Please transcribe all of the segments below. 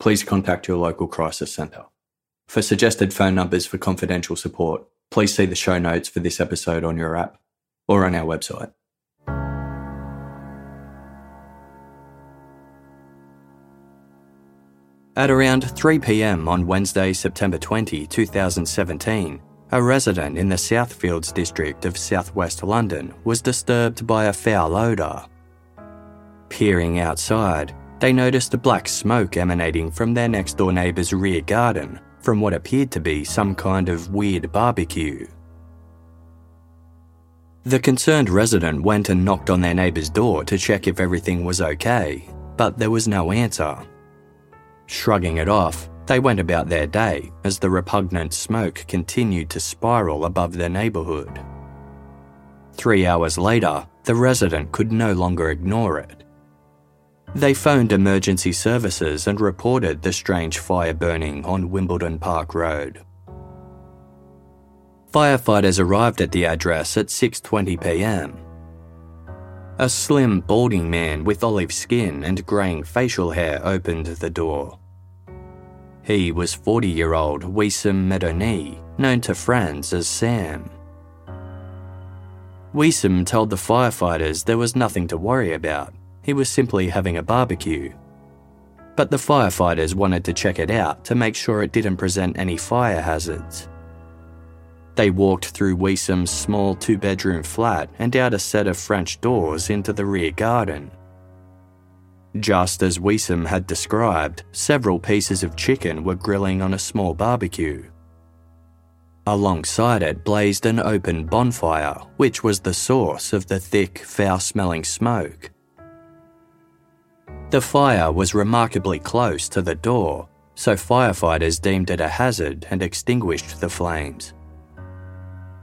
please contact your local crisis centre. For suggested phone numbers for confidential support, please see the show notes for this episode on your app or on our website. At around 3 pm on Wednesday, September 20, 2017, a resident in the Southfields district of southwest London was disturbed by a foul odour. Peering outside, they noticed a black smoke emanating from their next door neighbour's rear garden from what appeared to be some kind of weird barbecue. The concerned resident went and knocked on their neighbour's door to check if everything was okay, but there was no answer. Shrugging it off, they went about their day as the repugnant smoke continued to spiral above their neighbourhood. Three hours later, the resident could no longer ignore it. They phoned emergency services and reported the strange fire burning on Wimbledon Park Road. Firefighters arrived at the address at 6:20 p.m. A slim, balding man with olive skin and greying facial hair opened the door. He was 40-year-old Ouissem Medouni, known to friends as Sam. Ouissem told the firefighters there was nothing to worry about he was simply having a barbecue. But the firefighters wanted to check it out to make sure it didn't present any fire hazards. They walked through Ouissem's small two bedroom flat and out a set of French doors into the rear garden. Just as Ouissem had described, several pieces of chicken were grilling on a small barbecue. Alongside it blazed an open bonfire, which was the source of the thick, foul smelling smoke. The fire was remarkably close to the door, so firefighters deemed it a hazard and extinguished the flames.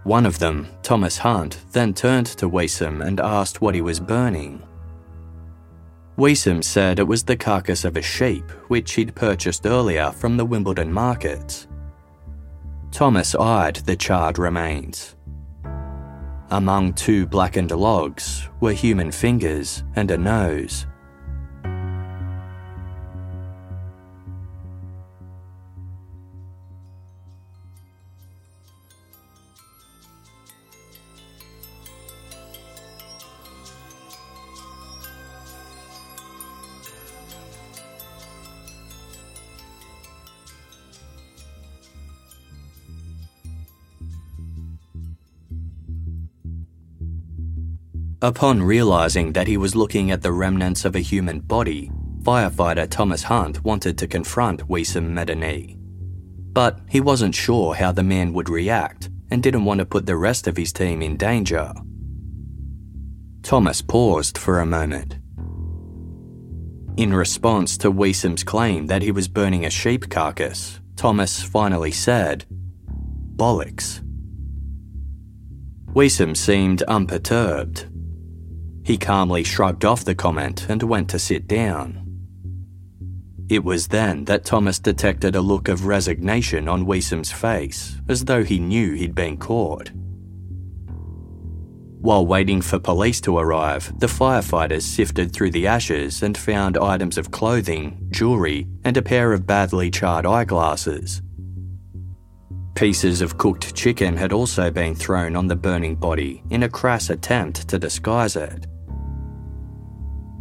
One of them, Thomas Hunt, then turned to Ouissem and asked what he was burning. Ouissem said it was the carcass of a sheep which he'd purchased earlier from the Wimbledon markets. Thomas eyed the charred remains. Among two blackened logs were human fingers and a nose. Upon realizing that he was looking at the remnants of a human body, firefighter Thomas Hunt wanted to confront Ouissem Medouni. But he wasn't sure how the man would react and didn't want to put the rest of his team in danger. Thomas paused for a moment. In response to Ouissem's claim that he was burning a sheep carcass, Thomas finally said, Bollocks. Ouissem seemed unperturbed. He calmly shrugged off the comment and went to sit down. It was then that Thomas detected a look of resignation on Ouissem's face, as though he knew he'd been caught. While waiting for police to arrive, the firefighters sifted through the ashes and found items of clothing, jewellery, and a pair of badly charred eyeglasses. Pieces of cooked chicken had also been thrown on the burning body in a crass attempt to disguise it.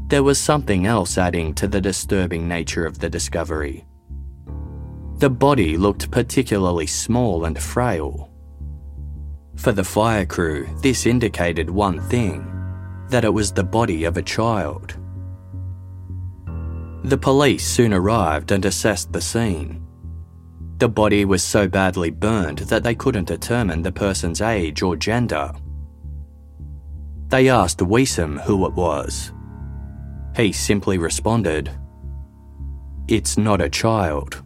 There was something else adding to the disturbing nature of the discovery. The body looked particularly small and frail, for the fire crew, this indicated one thing that it was the body of a child. The police soon arrived and assessed the scene. The body was so badly burned that they couldn't determine the person's age or gender. They asked Ouissem who it was. He simply responded, It's not a child.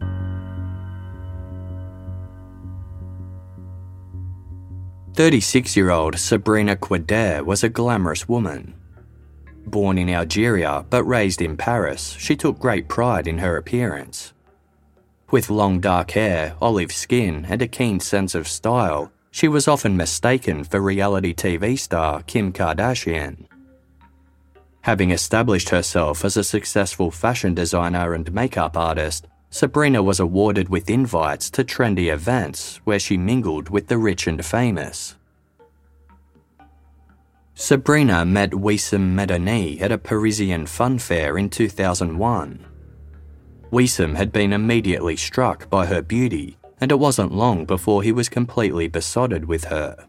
36 year old Sabrina Kouider was a glamorous woman. Born in Algeria but raised in Paris, she took great pride in her appearance. With long dark hair, olive skin, and a keen sense of style, she was often mistaken for reality TV star Kim Kardashian. Having established herself as a successful fashion designer and makeup artist, Sabrina was awarded with invites to trendy events where she mingled with the rich and famous. Sabrina met Ouissem Medouni at a Parisian fun fair in 2001. Ouissem had been immediately struck by her beauty, and it wasn't long before he was completely besotted with her.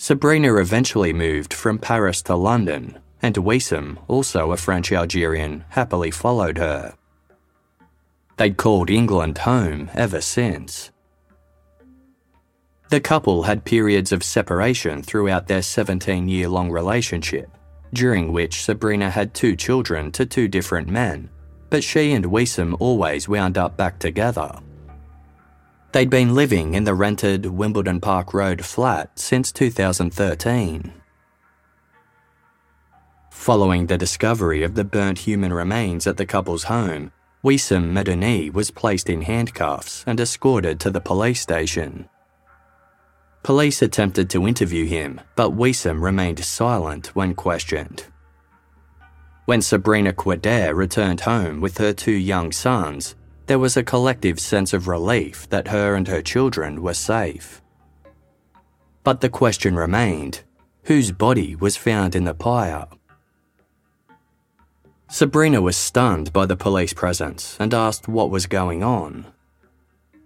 Sabrina eventually moved from Paris to London, and Ouissem, also a French Algerian, happily followed her. They'd called England home ever since. The couple had periods of separation throughout their 17 year long relationship, during which Sabrina had two children to two different men, but she and Ouissem always wound up back together. They'd been living in the rented Wimbledon Park Road flat since 2013. Following the discovery of the burnt human remains at the couple's home, Ouissem Medouni was placed in handcuffs and escorted to the police station. Police attempted to interview him, but Ouissem remained silent when questioned. When Sabrina Kouider returned home with her two young sons, there was a collective sense of relief that her and her children were safe. But the question remained whose body was found in the pyre? Sabrina was stunned by the police presence and asked what was going on.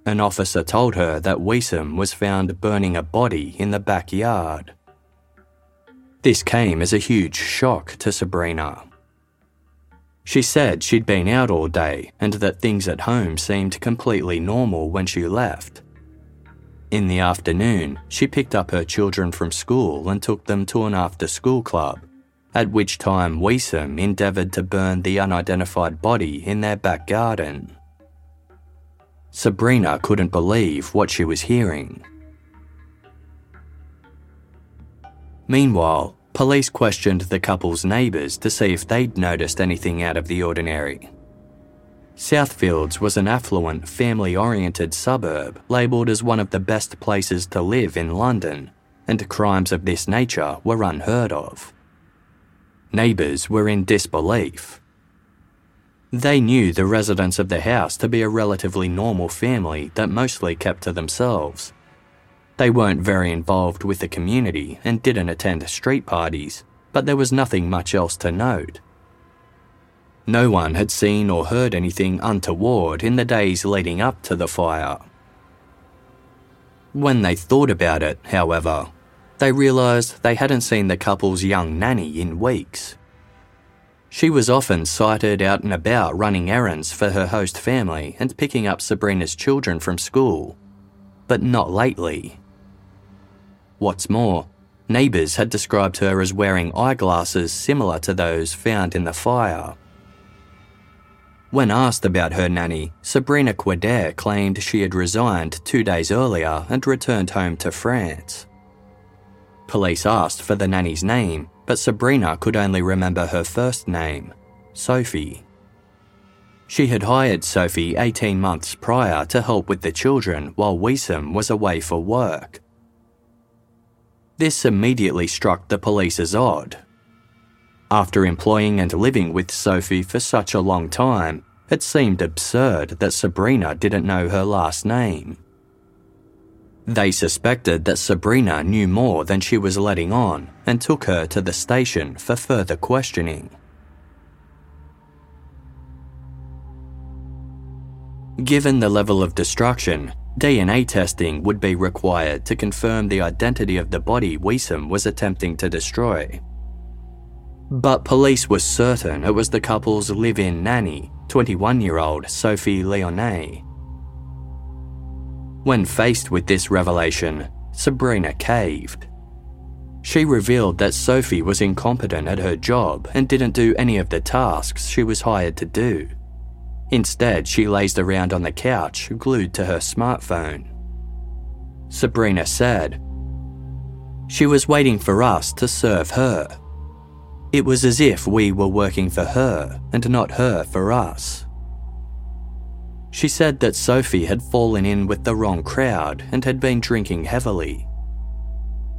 An officer told her that Ouissem was found burning a body in the backyard. This came as a huge shock to Sabrina. She said she'd been out all day and that things at home seemed completely normal when she left. In the afternoon, she picked up her children from school and took them to an after school club at which time Ouissem endeavoured to burn the unidentified body in their back garden. Sabrina couldn't believe what she was hearing. Meanwhile, police questioned the couple's neighbours to see if they'd noticed anything out of the ordinary. Southfields was an affluent, family oriented suburb labelled as one of the best places to live in London, and crimes of this nature were unheard of. Neighbours were in disbelief. They knew the residents of the house to be a relatively normal family that mostly kept to themselves. They weren't very involved with the community and didn't attend street parties, but there was nothing much else to note. No one had seen or heard anything untoward in the days leading up to the fire. When they thought about it, however, they realised they hadn't seen the couple's young nanny in weeks. She was often sighted out and about running errands for her host family and picking up Sabrina's children from school, but not lately. What's more, Neighbours had described her as wearing eyeglasses similar to those found in the fire. When asked about her nanny, Sabrina Kouider claimed she had resigned two days earlier and returned home to France. Police asked for the nanny's name, but Sabrina could only remember her first name, Sophie. She had hired Sophie 18 months prior to help with the children while Ouissem was away for work. This immediately struck the police as odd. After employing and living with Sophie for such a long time, it seemed absurd that Sabrina didn't know her last name. They suspected that Sabrina knew more than she was letting on and took her to the station for further questioning. Given the level of destruction, DNA testing would be required to confirm the identity of the body Ouissem was attempting to destroy. But police were certain it was the couple's live in nanny, 21 year old Sophie Lionnet. When faced with this revelation, Sabrina caved. She revealed that Sophie was incompetent at her job and didn't do any of the tasks she was hired to do. Instead, she lazed around on the couch, glued to her smartphone. Sabrina said, She was waiting for us to serve her. It was as if we were working for her and not her for us. She said that Sophie had fallen in with the wrong crowd and had been drinking heavily.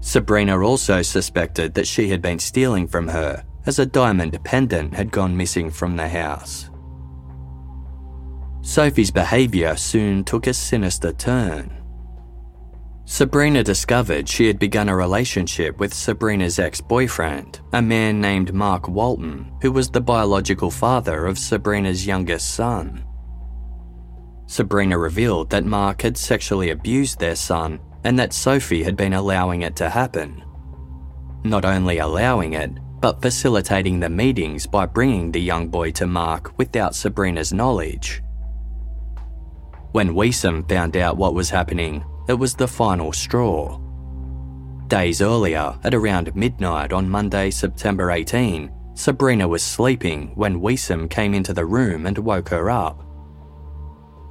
Sabrina also suspected that she had been stealing from her, as a diamond pendant had gone missing from the house. Sophie's behaviour soon took a sinister turn. Sabrina discovered she had begun a relationship with Sabrina's ex boyfriend, a man named Mark Walton, who was the biological father of Sabrina's youngest son. Sabrina revealed that Mark had sexually abused their son and that Sophie had been allowing it to happen. Not only allowing it, but facilitating the meetings by bringing the young boy to Mark without Sabrina's knowledge. When Ouissem found out what was happening, it was the final straw. Days earlier, at around midnight on Monday, September 18, Sabrina was sleeping when Ouissem came into the room and woke her up.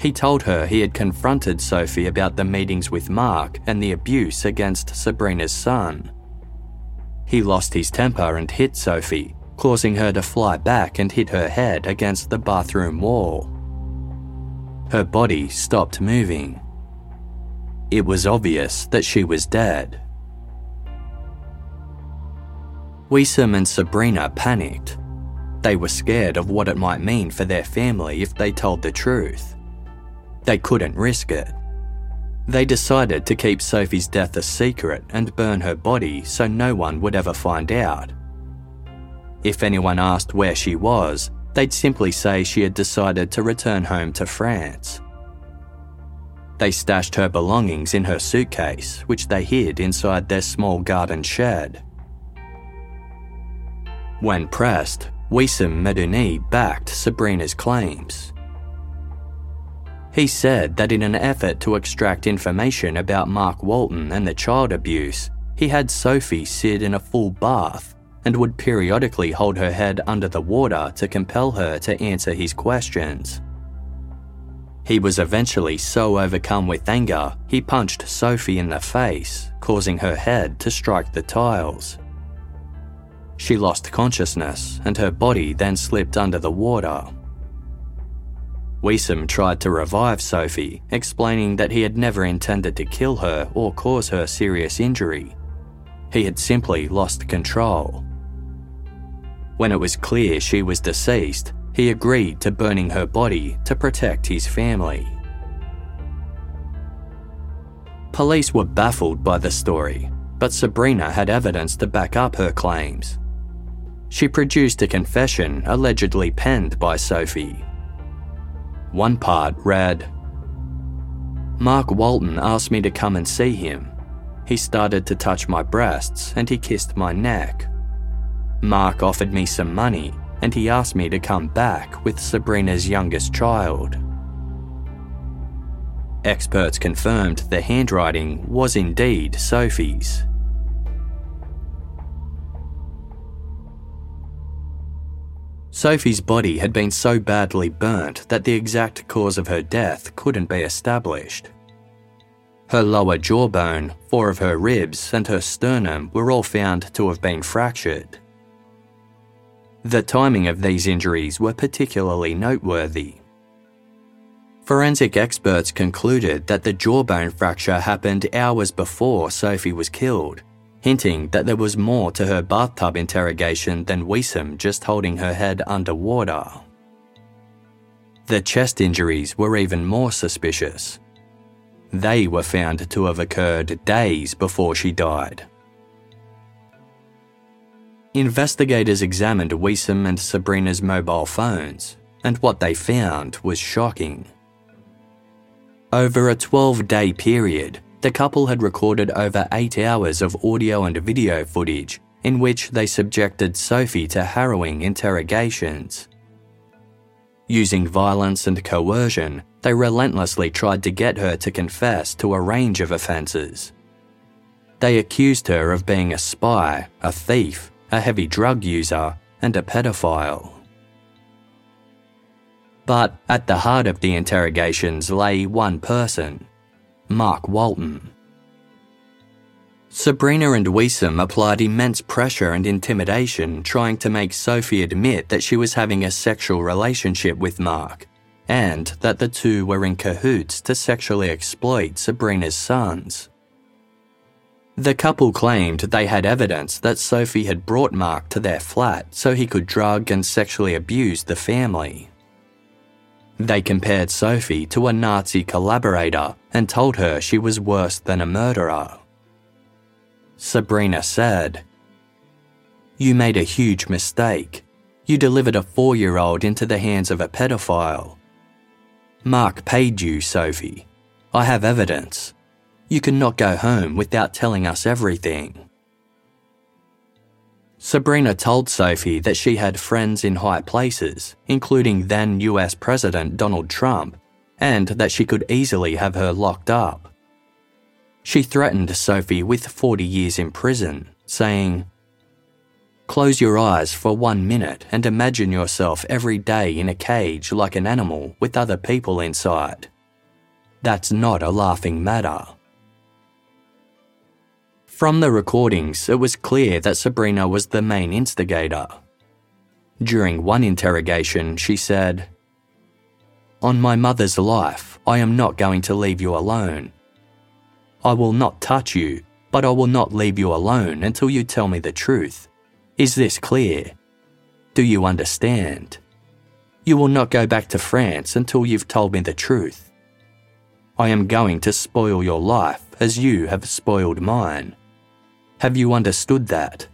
He told her he had confronted Sophie about the meetings with Mark and the abuse against Sabrina's son. He lost his temper and hit Sophie, causing her to fly back and hit her head against the bathroom wall. Her body stopped moving. It was obvious that she was dead. Ouissem and Sabrina panicked. They were scared of what it might mean for their family if they told the truth. They couldn't risk it. They decided to keep Sophie's death a secret and burn her body so no one would ever find out. If anyone asked where she was, they'd simply say she had decided to return home to France. They stashed her belongings in her suitcase, which they hid inside their small garden shed. When pressed, Ouissem Medouni backed Sabrina's claims. He said that in an effort to extract information about Mark Walton and the child abuse, he had Sophie sit in a full bath and would periodically hold her head under the water to compel her to answer his questions. He was eventually so overcome with anger, he punched Sophie in the face, causing her head to strike the tiles. She lost consciousness and her body then slipped under the water. Ouissem tried to revive Sophie, explaining that he had never intended to kill her or cause her serious injury. He had simply lost control. When it was clear she was deceased, he agreed to burning her body to protect his family. Police were baffled by the story, but Sabrina had evidence to back up her claims. She produced a confession allegedly penned by Sophie. One part read Mark Walton asked me to come and see him. He started to touch my breasts and he kissed my neck. Mark offered me some money and he asked me to come back with Sabrina's youngest child. Experts confirmed the handwriting was indeed Sophie's. Sophie's body had been so badly burnt that the exact cause of her death couldn't be established. Her lower jawbone, four of her ribs, and her sternum were all found to have been fractured. The timing of these injuries were particularly noteworthy. Forensic experts concluded that the jawbone fracture happened hours before Sophie was killed, hinting that there was more to her bathtub interrogation than Ouissem just holding her head underwater. The chest injuries were even more suspicious. They were found to have occurred days before she died. Investigators examined Ouissem and Sabrina's mobile phones, and what they found was shocking. Over a 12 day period, the couple had recorded over 8 hours of audio and video footage in which they subjected Sophie to harrowing interrogations. Using violence and coercion, they relentlessly tried to get her to confess to a range of offences. They accused her of being a spy, a thief, a heavy drug user, and a pedophile. But at the heart of the interrogations lay one person Mark Walton. Sabrina and Ouissem applied immense pressure and intimidation trying to make Sophie admit that she was having a sexual relationship with Mark and that the two were in cahoots to sexually exploit Sabrina's sons. The couple claimed they had evidence that Sophie had brought Mark to their flat so he could drug and sexually abuse the family. They compared Sophie to a Nazi collaborator and told her she was worse than a murderer. Sabrina said, You made a huge mistake. You delivered a four year old into the hands of a pedophile. Mark paid you, Sophie. I have evidence. You cannot go home without telling us everything. Sabrina told Sophie that she had friends in high places, including then US President Donald Trump, and that she could easily have her locked up. She threatened Sophie with 40 years in prison, saying, Close your eyes for one minute and imagine yourself every day in a cage like an animal with other people inside. That's not a laughing matter. From the recordings, it was clear that Sabrina was the main instigator. During one interrogation, she said, On my mother's life, I am not going to leave you alone. I will not touch you, but I will not leave you alone until you tell me the truth. Is this clear? Do you understand? You will not go back to France until you've told me the truth. I am going to spoil your life as you have spoiled mine. Have you understood that?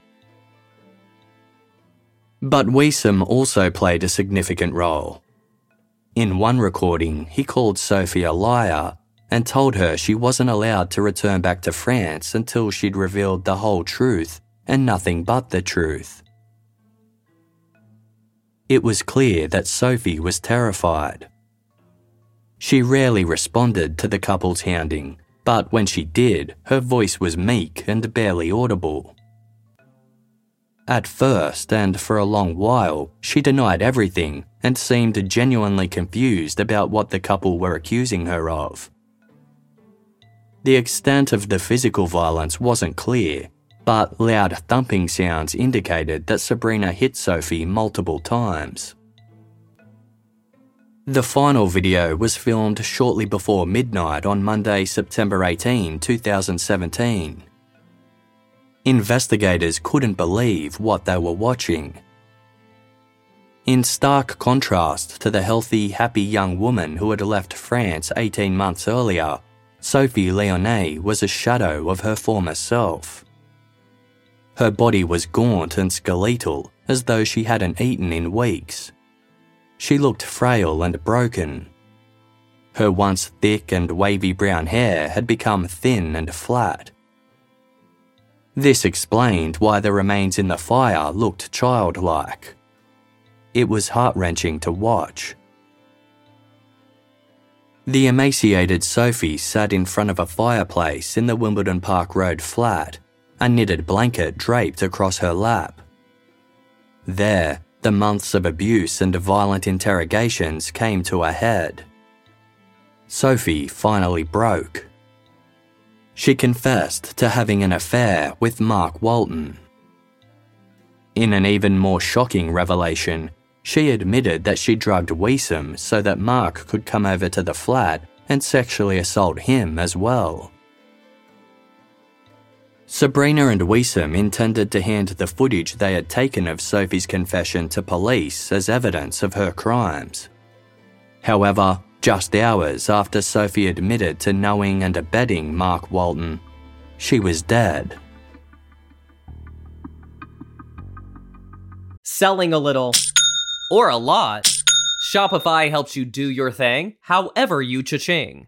But Ouissem also played a significant role. In one recording, he called Sophie a liar and told her she wasn't allowed to return back to France until she'd revealed the whole truth and nothing but the truth. It was clear that Sophie was terrified. She rarely responded to the couple's hounding but when she did, her voice was meek and barely audible. At first, and for a long while, she denied everything and seemed genuinely confused about what the couple were accusing her of. The extent of the physical violence wasn't clear, but loud thumping sounds indicated that Sabrina hit Sophie multiple times. The final video was filmed shortly before midnight on Monday, September 18, 2017. Investigators couldn't believe what they were watching. In stark contrast to the healthy, happy young woman who had left France 18 months earlier, Sophie Lionnet was a shadow of her former self. Her body was gaunt and skeletal, as though she hadn't eaten in weeks. She looked frail and broken. Her once thick and wavy brown hair had become thin and flat. This explained why the remains in the fire looked childlike. It was heart wrenching to watch. The emaciated Sophie sat in front of a fireplace in the Wimbledon Park Road flat, a knitted blanket draped across her lap. There, the months of abuse and violent interrogations came to a head. Sophie finally broke. She confessed to having an affair with Mark Walton. In an even more shocking revelation, she admitted that she drugged Ouissem so that Mark could come over to the flat and sexually assault him as well. Sabrina and Ouissem intended to hand the footage they had taken of Sophie's confession to police as evidence of her crimes. However, just hours after Sophie admitted to knowing and abetting Mark Walton, she was dead. Selling a little or a lot. Shopify helps you do your thing, however you cha-ching.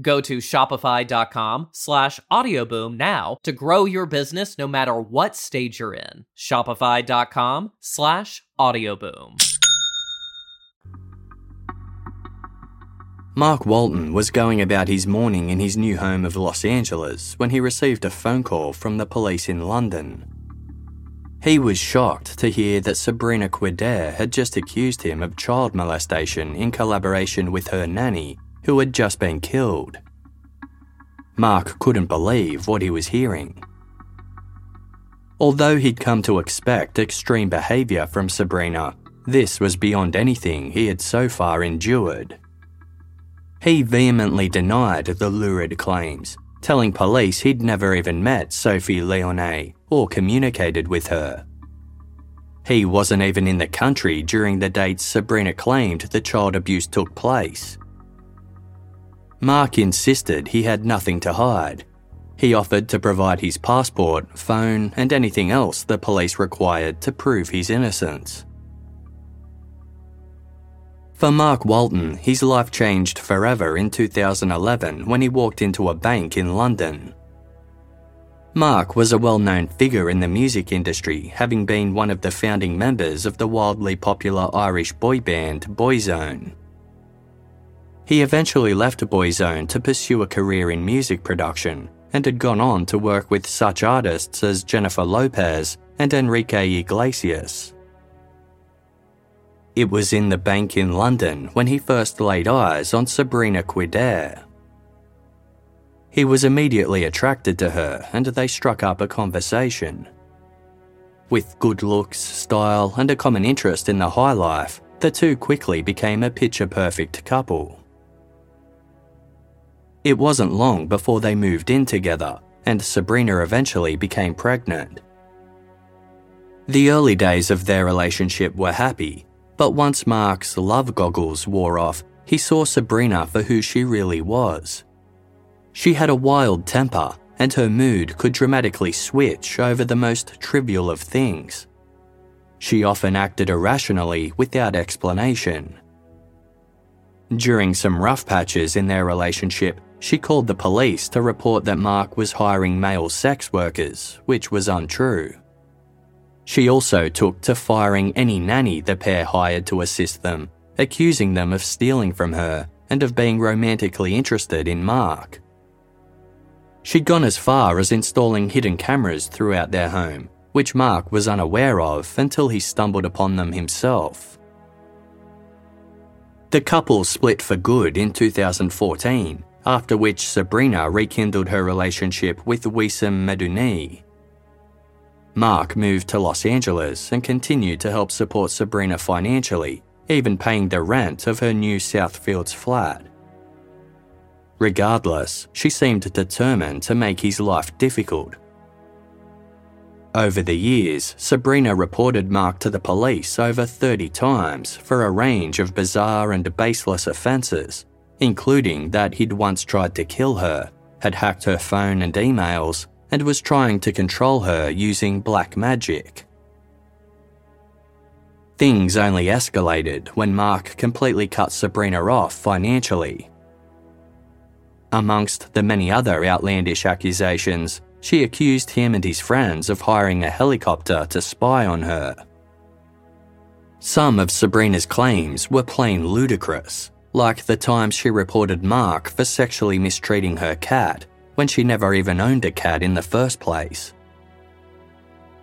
Go to shopify.com slash audioboom now to grow your business no matter what stage you're in. Shopify.com slash audioboom. Mark Walton was going about his morning in his new home of Los Angeles when he received a phone call from the police in London. He was shocked to hear that Sabrina Kouider had just accused him of child molestation in collaboration with her nanny who had just been killed. Mark couldn't believe what he was hearing. Although he'd come to expect extreme behaviour from Sabrina, this was beyond anything he had so far endured. He vehemently denied the lurid claims, telling police he'd never even met Sophie Lionnet or communicated with her. He wasn't even in the country during the dates Sabrina claimed the child abuse took place. Mark insisted he had nothing to hide. He offered to provide his passport, phone, and anything else the police required to prove his innocence. For Mark Walton, his life changed forever in 2011 when he walked into a bank in London. Mark was a well known figure in the music industry, having been one of the founding members of the wildly popular Irish boy band Boyzone. He eventually left Boyzone to pursue a career in music production and had gone on to work with such artists as Jennifer Lopez and Enrique Iglesias. It was in the bank in London when he first laid eyes on Sabrina Kouider. He was immediately attracted to her and they struck up a conversation. With good looks, style, and a common interest in the high life, the two quickly became a picture perfect couple. It wasn't long before they moved in together, and Sabrina eventually became pregnant. The early days of their relationship were happy, but once Mark's love goggles wore off, he saw Sabrina for who she really was she had a wild temper, and her mood could dramatically switch over the most trivial of things. She often acted irrationally without explanation. During some rough patches in their relationship, she called the police to report that Mark was hiring male sex workers, which was untrue. She also took to firing any nanny the pair hired to assist them, accusing them of stealing from her and of being romantically interested in Mark. She'd gone as far as installing hidden cameras throughout their home, which Mark was unaware of until he stumbled upon them himself. The couple split for good in 2014, after which Sabrina rekindled her relationship with Ouissem Medouni. Mark moved to Los Angeles and continued to help support Sabrina financially, even paying the rent of her new Southfields flat. Regardless, she seemed determined to make his life difficult. Over the years, Sabrina reported Mark to the police over 30 times for a range of bizarre and baseless offences, including that he'd once tried to kill her, had hacked her phone and emails, and was trying to control her using black magic. Things only escalated when Mark completely cut Sabrina off financially Amongst the many other outlandish accusations, she accused him and his friends of hiring a helicopter to spy on her. Some of Sabrina's claims were plain ludicrous, like the time she reported Mark for sexually mistreating her cat when she never even owned a cat in the first place.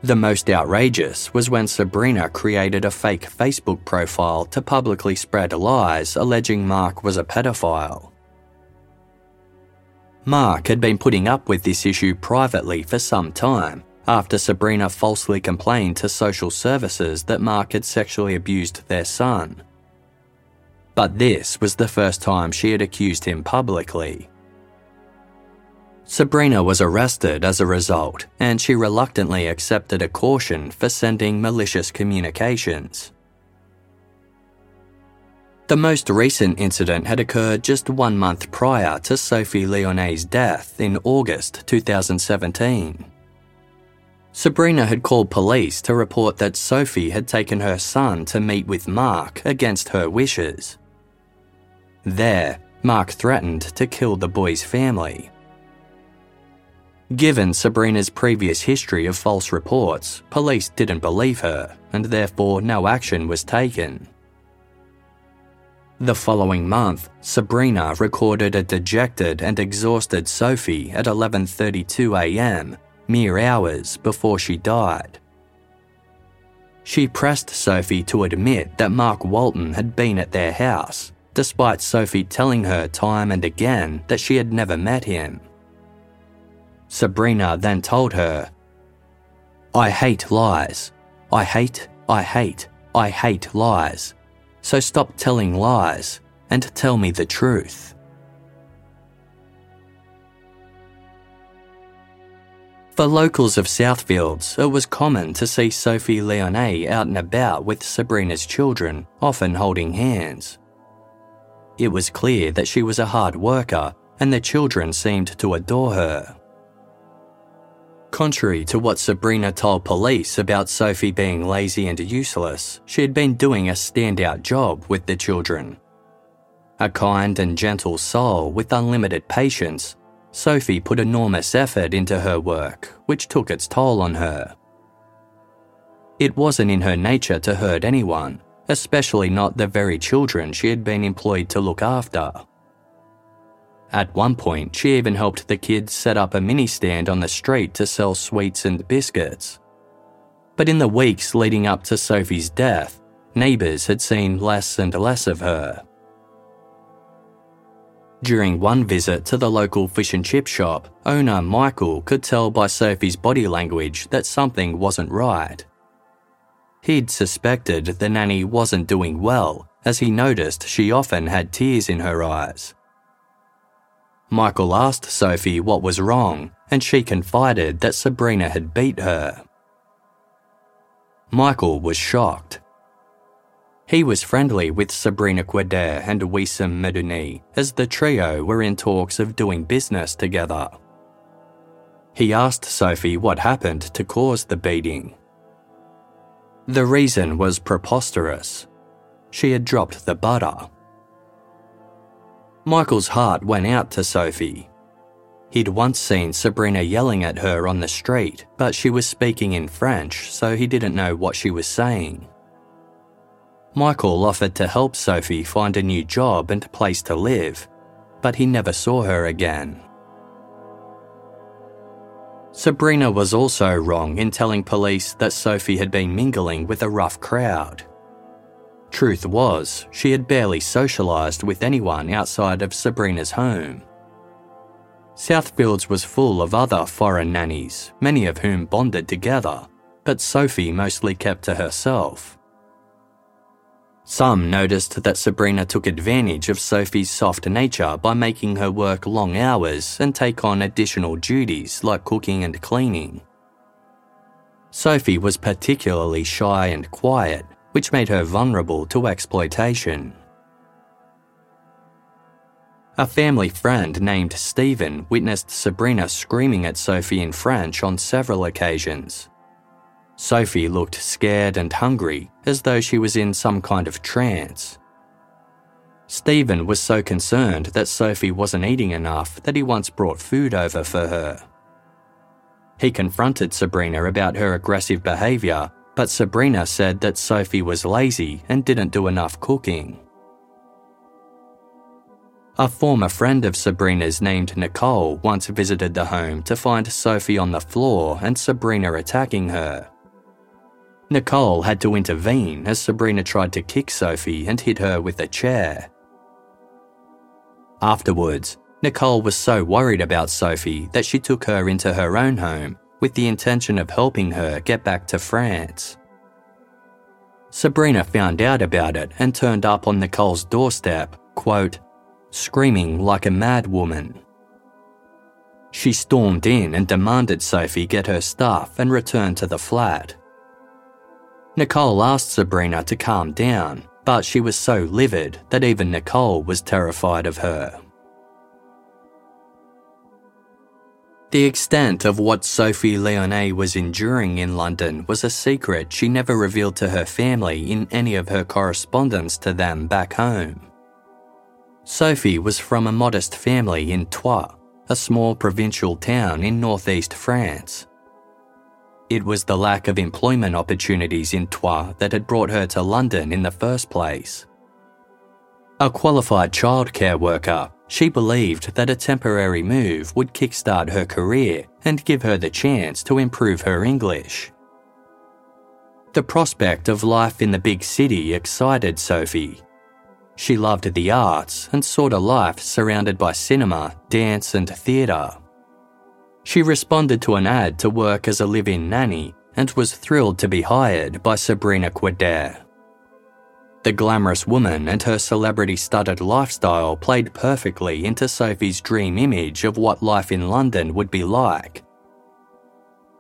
The most outrageous was when Sabrina created a fake Facebook profile to publicly spread lies alleging Mark was a pedophile. Mark had been putting up with this issue privately for some time after Sabrina falsely complained to social services that Mark had sexually abused their son. But this was the first time she had accused him publicly. Sabrina was arrested as a result, and she reluctantly accepted a caution for sending malicious communications. The most recent incident had occurred just one month prior to Sophie Lionnet' death in August 2017. Sabrina had called police to report that Sophie had taken her son to meet with Mark against her wishes. There, Mark threatened to kill the boy's family. Given Sabrina's previous history of false reports, police didn't believe her, and therefore no action was taken. The following month, Sabrina recorded a dejected and exhausted Sophie at 11:32 a.m., mere hours before she died. She pressed Sophie to admit that Mark Walton had been at their house, despite Sophie telling her time and again that she had never met him. Sabrina then told her, I hate lies. I hate, I hate, I hate lies. So stop telling lies and tell me the truth. For locals of Southfields, it was common to see Sophie Lionnet out and about with Sabrina's children, often holding hands. It was clear that she was a hard worker, and the children seemed to adore her. Contrary to what Sabrina told police about Sophie being lazy and useless, she had been doing a standout job with the children. A kind and gentle soul with unlimited patience, Sophie put enormous effort into her work, which took its toll on her. It wasn't in her nature to hurt anyone, especially not the very children she had been employed to look after. At one point, she even helped the kids set up a mini stand on the street to sell sweets and biscuits. But in the weeks leading up to Sophie's death, neighbours had seen less and less of her. During one visit to the local fish and chip shop, owner Michael could tell by Sophie's body language that something wasn't right. He'd suspected the nanny wasn't doing well, as he noticed she often had tears in her eyes. Michael asked Sophie what was wrong, and she confided that Sabrina had beat her. Michael was shocked. He was friendly with Sabrina Kouider and Ouissem Medouni, as the trio were in talks of doing business together. He asked Sophie what happened to cause the beating. The reason was preposterous. She had dropped the butter. Michael's heart went out to Sophie. He'd once seen Sabrina yelling at her on the street, but she was speaking in French, so he didn't know what she was saying. Michael offered to help Sophie find a new job and place to live, but he never saw her again. Sabrina was also wrong in telling police that Sophie had been mingling with a rough crowd. Truth was, she had barely socialised with anyone outside of Sabrina's home. Southfields was full of other foreign nannies, many of whom bonded together, but Sophie mostly kept to herself. Some noticed that Sabrina took advantage of Sophie's soft nature by making her work long hours and take on additional duties like cooking and cleaning. Sophie was particularly shy and quiet, which made her vulnerable to exploitation. A family friend named Stephen witnessed Sabrina screaming at Sophie in French on several occasions. Sophie looked scared and hungry, as though she was in some kind of trance. Stephen was so concerned that Sophie wasn't eating enough that he once brought food over for her. He confronted Sabrina about her aggressive behaviour, but Sabrina said that Sophie was lazy and didn't do enough cooking. A former friend of Sabrina's named Nicole once visited the home to find Sophie on the floor and Sabrina attacking her. Nicole had to intervene as Sabrina tried to kick Sophie and hit her with a chair. Afterwards, Nicole was so worried about Sophie that she took her into her own home with the intention of helping her get back to France. Sabrina found out about it and turned up on Nicole's doorstep, quote, screaming like a mad woman. She stormed in and demanded Sophie get her stuff and return to the flat. Nicole asked Sabrina to calm down, but she was so livid that even Nicole was terrified of her. The extent of what Sophie Lionnet was enduring in London was a secret she never revealed to her family in any of her correspondence to them back home. Sophie was from a modest family in Troyes, a small provincial town in northeast France. It was the lack of employment opportunities in Troyes that had brought her to London in the first place. A qualified childcare worker, she believed that a temporary move would kickstart her career and give her the chance to improve her English. The prospect of life in the big city excited Sophie. She loved the arts and sought a life surrounded by cinema, dance, and theatre. She responded to an ad to work as a live in nanny and was thrilled to be hired by Sabrina Kouider. The glamorous woman and her celebrity studded lifestyle played perfectly into Sophie's dream image of what life in London would be like.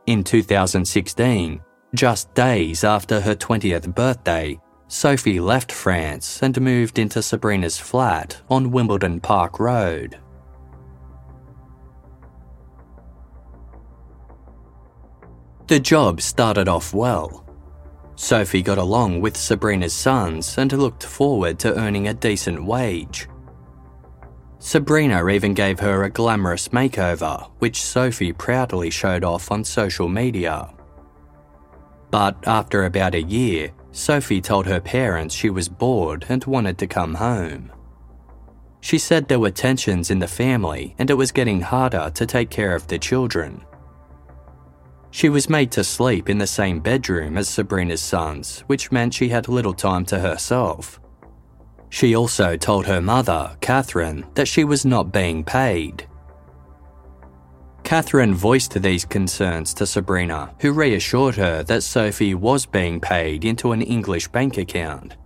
In 2016, just days after her 20th birthday, Sophie left France and moved into Sabrina's flat on Wimbledon Park Road. The job started off well. Sophie got along with Sabrina's sons and looked forward to earning a decent wage. Sabrina even gave her a glamorous makeover, which Sophie proudly showed off on social media. But after about a year, Sophie told her parents she was bored and wanted to come home. She said there were tensions in the family and it was getting harder to take care of the children. She was made to sleep in the same bedroom as Sabrina's sons, which meant she had little time to herself. She also told her mother, Catherine, that she was not being paid. Catherine voiced these concerns to Sabrina, who reassured her that Sophie was being paid into an English bank account.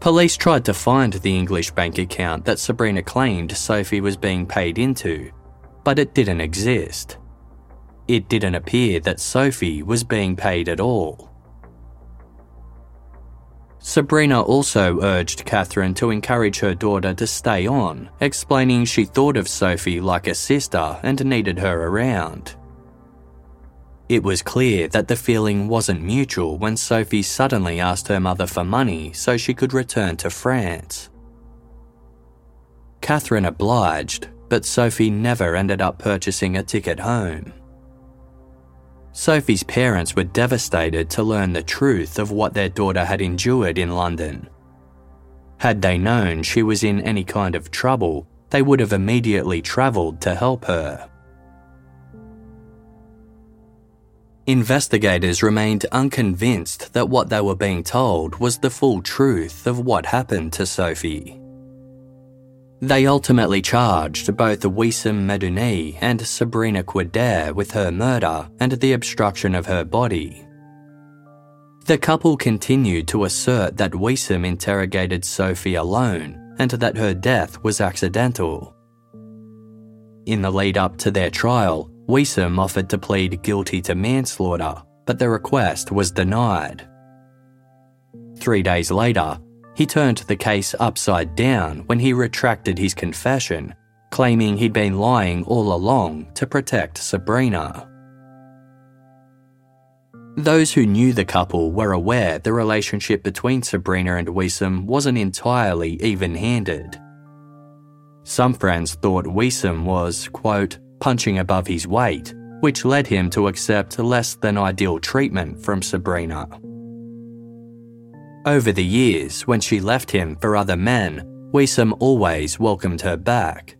Police tried to find the English bank account that Sabrina claimed Sophie was being paid into, but it didn't exist. It didn't appear that Sophie was being paid at all. Sabrina also urged Catherine to encourage her daughter to stay on, explaining she thought of Sophie like a sister and needed her around. It was clear that the feeling wasn't mutual when Sophie suddenly asked her mother for money so she could return to France. Catherine obliged, but Sophie never ended up purchasing a ticket home. Sophie's parents were devastated to learn the truth of what their daughter had endured in London. Had they known she was in any kind of trouble, they would have immediately travelled to help her. Investigators remained unconvinced that what they were being told was the full truth of what happened to Sophie. They ultimately charged both Ouissem Medouni and Sabrina Kouider with her murder and the obstruction of her body. The couple continued to assert that Ouissem interrogated Sophie alone and that her death was accidental. In the lead up to their trial, Ouissem offered to plead guilty to manslaughter, but the request was denied. Three days later, he turned the case upside down when he retracted his confession, claiming he'd been lying all along to protect Sabrina. Those who knew the couple were aware the relationship between Sabrina and Ouissem wasn't entirely even handed. Some friends thought Ouissem was, quote, punching above his weight, which led him to accept less than ideal treatment from Sabrina. Over the years, when she left him for other men, Ouissem always welcomed her back.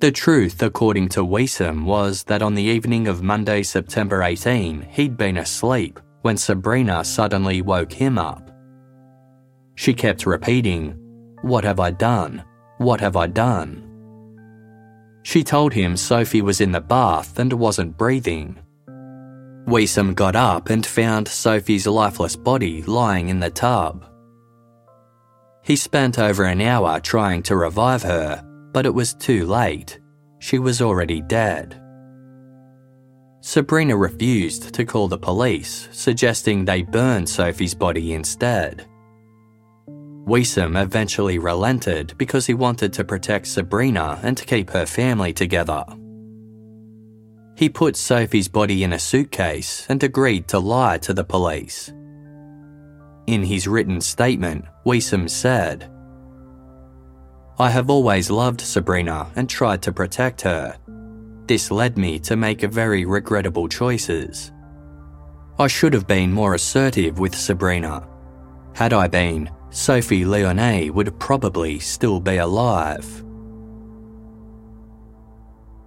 The truth, according to Ouissem, was that on the evening of Monday, September 18, he'd been asleep when Sabrina suddenly woke him up. She kept repeating, What have I done? What have I done? She told him Sophie was in the bath and wasn't breathing. Ouissem got up and found Sophie's lifeless body lying in the tub. He spent over an hour trying to revive her, but it was too late. She was already dead. Sabrina refused to call the police, suggesting they burn Sophie's body instead. Ouissem eventually relented because he wanted to protect Sabrina and keep her family together. He put Sophie's body in a suitcase and agreed to lie to the police. In his written statement, Ouissem said, I have always loved Sabrina and tried to protect her. This led me to make very regrettable choices. I should have been more assertive with Sabrina. Had I been, Sophie Lionnet would probably still be alive.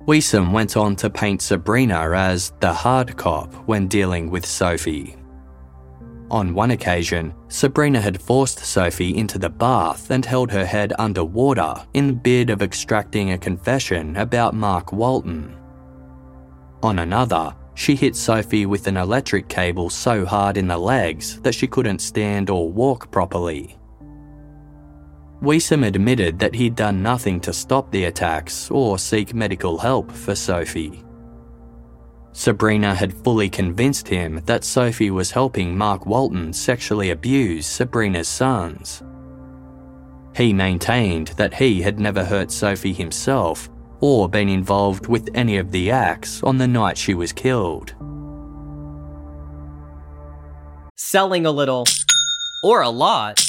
Ouissem went on to paint Sabrina as the hard cop when dealing with Sophie. On one occasion, Sabrina had forced Sophie into the bath and held her head underwater in the bid of extracting a confession about Mark Walton. On another, she hit Sophie with an electric cable so hard in the legs that she couldn't stand or walk properly. Ouissem admitted that he'd done nothing to stop the attacks or seek medical help for Sophie. Sabrina had fully convinced him that Sophie was helping Mark Walton sexually abuse Sabrina's sons. He maintained that he had never hurt Sophie himself or been involved with any of the acts on the night she was killed. Selling a little or a lot.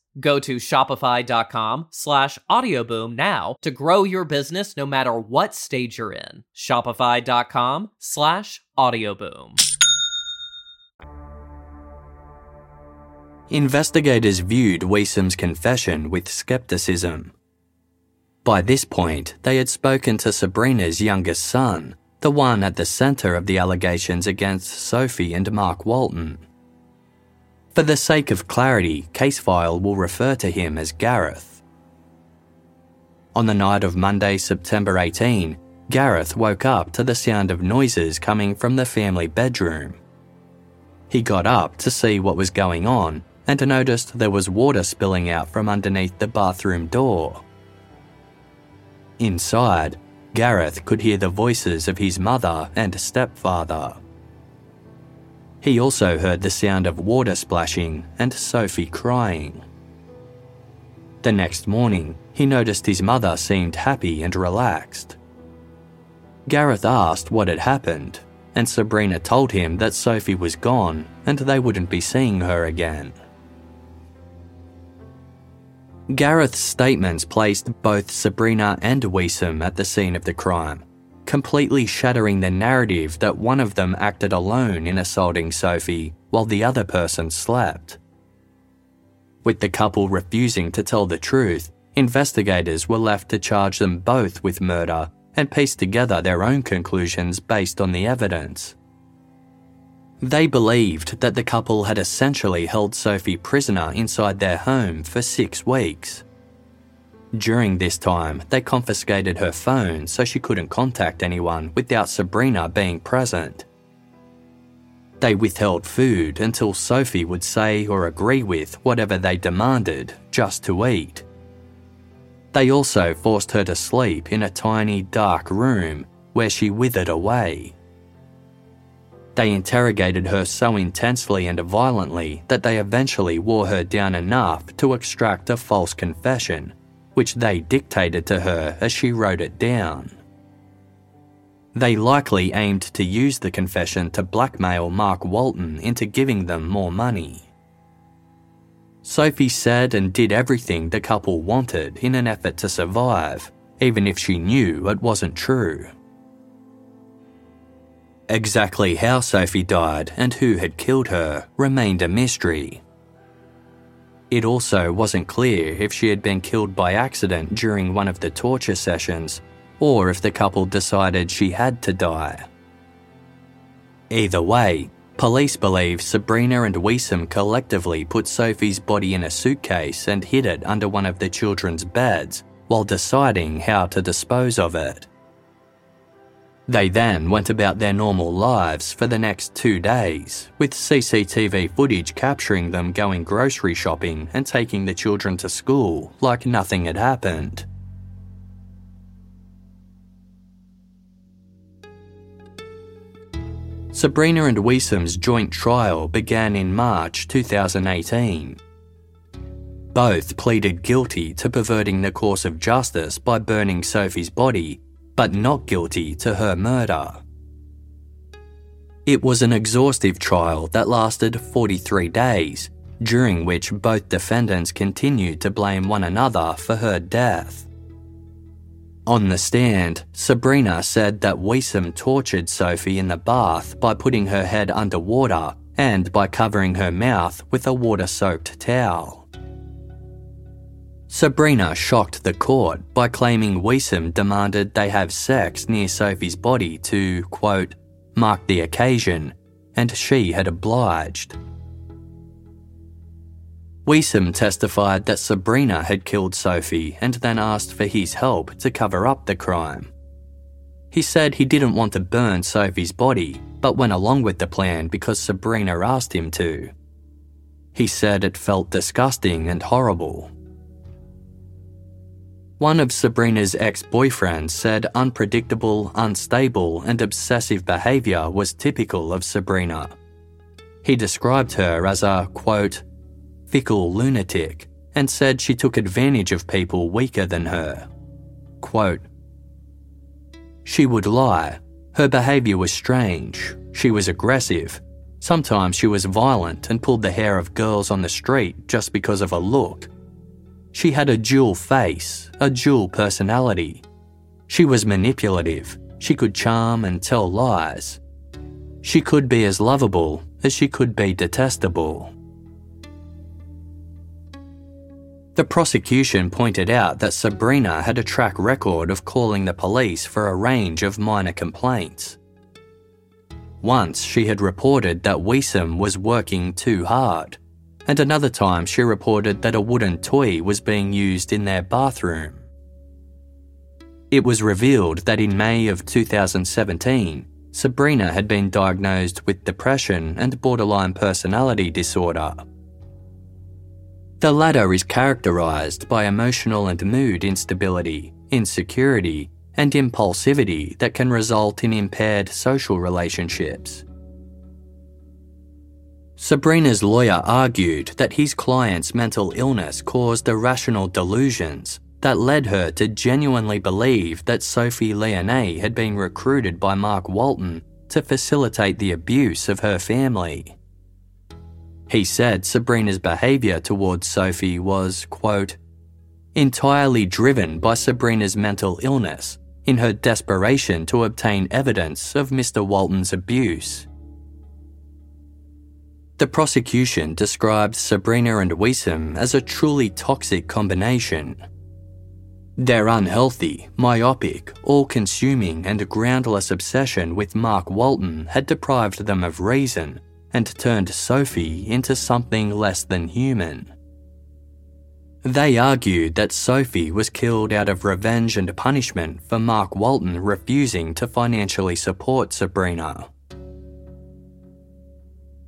Go to shopify.com slash audioboom now to grow your business no matter what stage you're in. Shopify.com slash audioboom. Investigators viewed Ouissem's confession with skepticism. By this point, they had spoken to Sabrina's youngest son, the one at the centre of the allegations against Sophie and Mark Walton. For the sake of clarity, case file will refer to him as Gareth. On the night of Monday, September 18, Gareth woke up to the sound of noises coming from the family bedroom. He got up to see what was going on and noticed there was water spilling out from underneath the bathroom door. Inside, Gareth could hear the voices of his mother and stepfather. He also heard the sound of water splashing and Sophie crying. The next morning, he noticed his mother seemed happy and relaxed. Gareth asked what had happened, and Sabrina told him that Sophie was gone and they wouldn't be seeing her again. Gareth's statements placed both Sabrina and Ouissem at the scene of the crime, completely shattering the narrative that one of them acted alone in assaulting Sophie while the other person slept. With the couple refusing to tell the truth, investigators were left to charge them both with murder and piece together their own conclusions based on the evidence. They believed that the couple had essentially held Sophie prisoner inside their home for six weeks. During this time, they confiscated her phone so she couldn't contact anyone without Sabrina being present. They withheld food until Sophie would say or agree with whatever they demanded just to eat. They also forced her to sleep in a tiny dark room where she withered away. They interrogated her so intensely and violently that they eventually wore her down enough to extract a false confession, which they dictated to her as she wrote it down. They likely aimed to use the confession to blackmail Mark Walton into giving them more money. Sophie said and did everything the couple wanted in an effort to survive, even if she knew it wasn't true. Exactly how Sophie died and who had killed her remained a mystery. It also wasn't clear if she had been killed by accident during one of the torture sessions or if the couple decided she had to die. Either way, police believe Sabrina and Ouissem collectively put Sophie's body in a suitcase and hid it under one of the children's beds while deciding how to dispose of it. They then went about their normal lives for the next two days, with CCTV footage capturing them going grocery shopping and taking the children to school like nothing had happened. Sabrina and Ouissem's joint trial began in March 2018. Both pleaded guilty to perverting the course of justice by burning Sophie's body but not guilty to her murder. It was an exhaustive trial that lasted 43 days, during which both defendants continued to blame one another for her death. On the stand, Sabrina said that Ouissem tortured Sophie in the bath by putting her head underwater and by covering her mouth with a water soaked towel. Sabrina shocked the court by claiming Ouissem demanded they have sex near Sophie's body to, quote, mark the occasion, and she had obliged. Ouissem testified that Sabrina had killed Sophie and then asked for his help to cover up the crime. He said he didn't want to burn Sophie's body, but went along with the plan because Sabrina asked him to. He said it felt disgusting and horrible. One of Sabrina's ex boyfriends said unpredictable, unstable, and obsessive behaviour was typical of Sabrina. He described her as a, quote, fickle lunatic and said she took advantage of people weaker than her. Quote, she would lie. Her behaviour was strange. She was aggressive. Sometimes she was violent and pulled the hair of girls on the street just because of a look. She had a dual face, a dual personality. She was manipulative. She could charm and tell lies. She could be as lovable as she could be detestable. The prosecution pointed out that Sabrina had a track record of calling the police for a range of minor complaints. Once she had reported that Ouissem was working too hard, and another time she reported that a wooden toy was being used in their bathroom. It was revealed that in May of 2017, Sabrina had been diagnosed with depression and borderline personality disorder. The latter is characterized by emotional and mood instability, insecurity, and impulsivity that can result in impaired social relationships. Sabrina's lawyer argued that his client's mental illness caused irrational delusions that led her to genuinely believe that Sophie Lionnet had been recruited by Mark Walton to facilitate the abuse of her family. He said Sabrina's behaviour towards Sophie was, quote, entirely driven by Sabrina's mental illness in her desperation to obtain evidence of Mr. Walton's abuse. The prosecution described Sabrina and Ouissem as a truly toxic combination. Their unhealthy, myopic, all consuming, and groundless obsession with Mark Walton had deprived them of reason and turned Sophie into something less than human. They argued that Sophie was killed out of revenge and punishment for Mark Walton refusing to financially support Sabrina.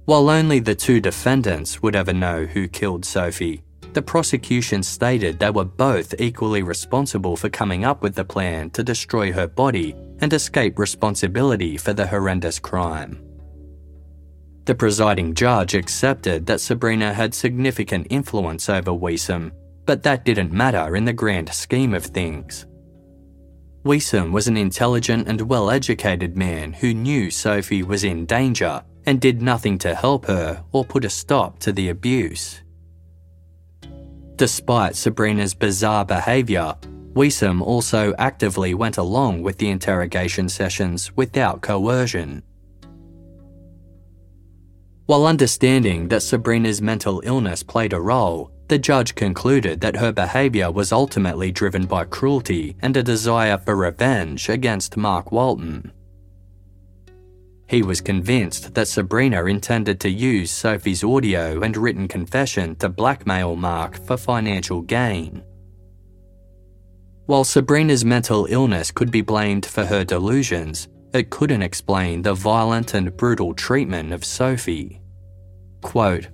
While only the two defendants would ever know who killed Sophie, the prosecution stated they were both equally responsible for coming up with the plan to destroy her body and escape responsibility for the horrendous crime. The presiding judge accepted that Sabrina had significant influence over Ouissem, but that didn't matter in the grand scheme of things. Ouissem was an intelligent and well educated man who knew Sophie was in danger and did nothing to help her or put a stop to the abuse. Despite Sabrina's bizarre behaviour, Ouissem also actively went along with the interrogation sessions without coercion. While understanding that Sabrina's mental illness played a role, the judge concluded that her behaviour was ultimately driven by cruelty and a desire for revenge against Mark Walton. He was convinced that Sabrina intended to use Sophie's audio and written confession to blackmail Mark for financial gain. While Sabrina's mental illness could be blamed for her delusions, it couldn't explain the violent and brutal treatment of Sophie. Quote,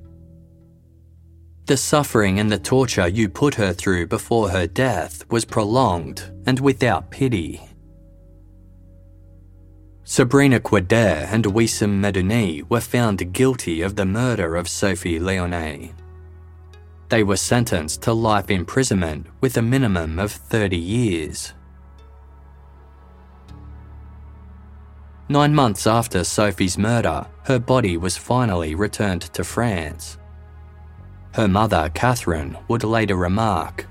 the suffering and the torture you put her through before her death was prolonged and without pity. Sabrina Kouider and Ouissem Medouni were found guilty of the murder of Sophie Lionnet. They were sentenced to life imprisonment with a minimum of 30 years. Nine months after Sophie's murder, her body was finally returned to France. Her mother, Catherine, would later remark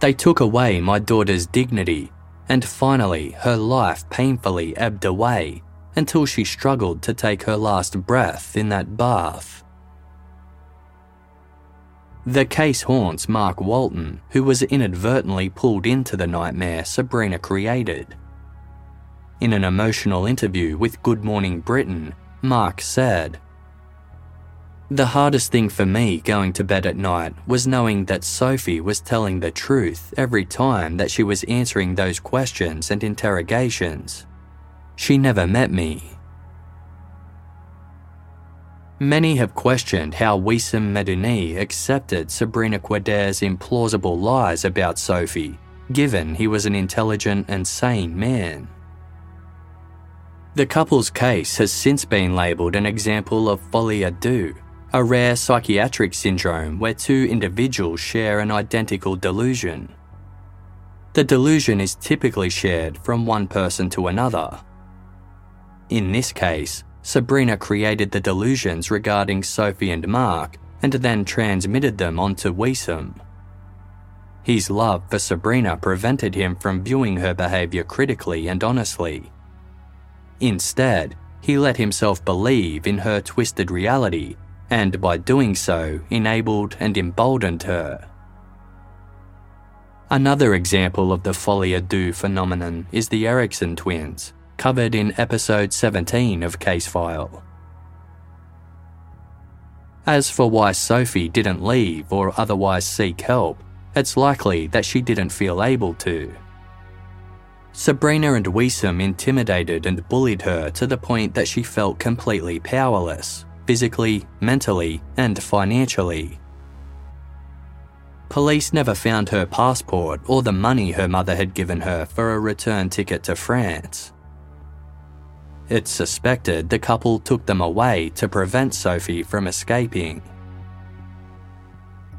They took away my daughter's dignity, and finally her life painfully ebbed away until she struggled to take her last breath in that bath. The case haunts Mark Walton, who was inadvertently pulled into the nightmare Sabrina created. In an emotional interview with Good Morning Britain, Mark said, the hardest thing for me going to bed at night was knowing that Sophie was telling the truth every time that she was answering those questions and interrogations. She never met me. Many have questioned how Ouissem Medouni accepted Sabrina Kouider's implausible lies about Sophie, given he was an intelligent and sane man. The couple's case has since been labelled an example of folie à deux, a rare psychiatric syndrome where two individuals share an identical delusion. The delusion is typically shared from one person to another. In this case, Sabrina created the delusions regarding Sophie and Mark and then transmitted them onto Ouissem. His love for Sabrina prevented him from viewing her behaviour critically and honestly. Instead, he let himself believe in her twisted reality and by doing so, enabled and emboldened her. Another example of the folie à deux phenomenon is the Eriksson twins, covered in episode 17 of Case File. As for why Sophie didn't leave or otherwise seek help, it's likely that she didn't feel able to. Sabrina and Ouissem intimidated and bullied her to the point that she felt completely powerless physically, mentally, and financially. Police never found her passport or the money her mother had given her for a return ticket to France. It's suspected the couple took them away to prevent Sophie from escaping.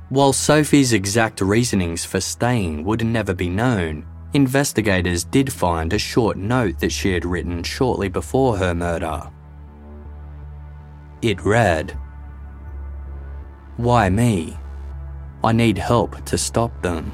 While Sophie's exact reasonings for staying would never be known, investigators did find a short note that she had written shortly before her murder. It read, Why me? I need help to stop them.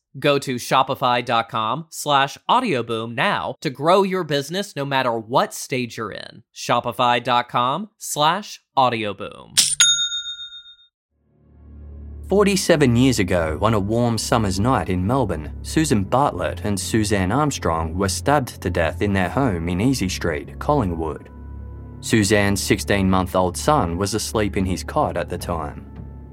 Go to shopify.com slash audioboom now to grow your business no matter what stage you're in. Shopify.com slash audioboom. 47 years ago, on a warm summer's night in Melbourne, Susan Bartlett and Suzanne Armstrong were stabbed to death in their home in Easy Street, Collingwood. Suzanne's 16 month old son was asleep in his cot at the time.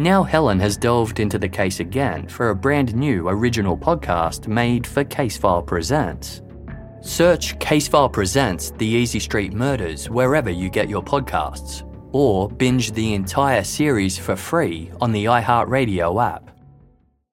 Now Helen has delved into the case again for a brand new original podcast made for Casefile Presents. Search Casefile Presents The Easy Street Murders wherever you get your podcasts, or binge the entire series for free on the iHeartRadio app.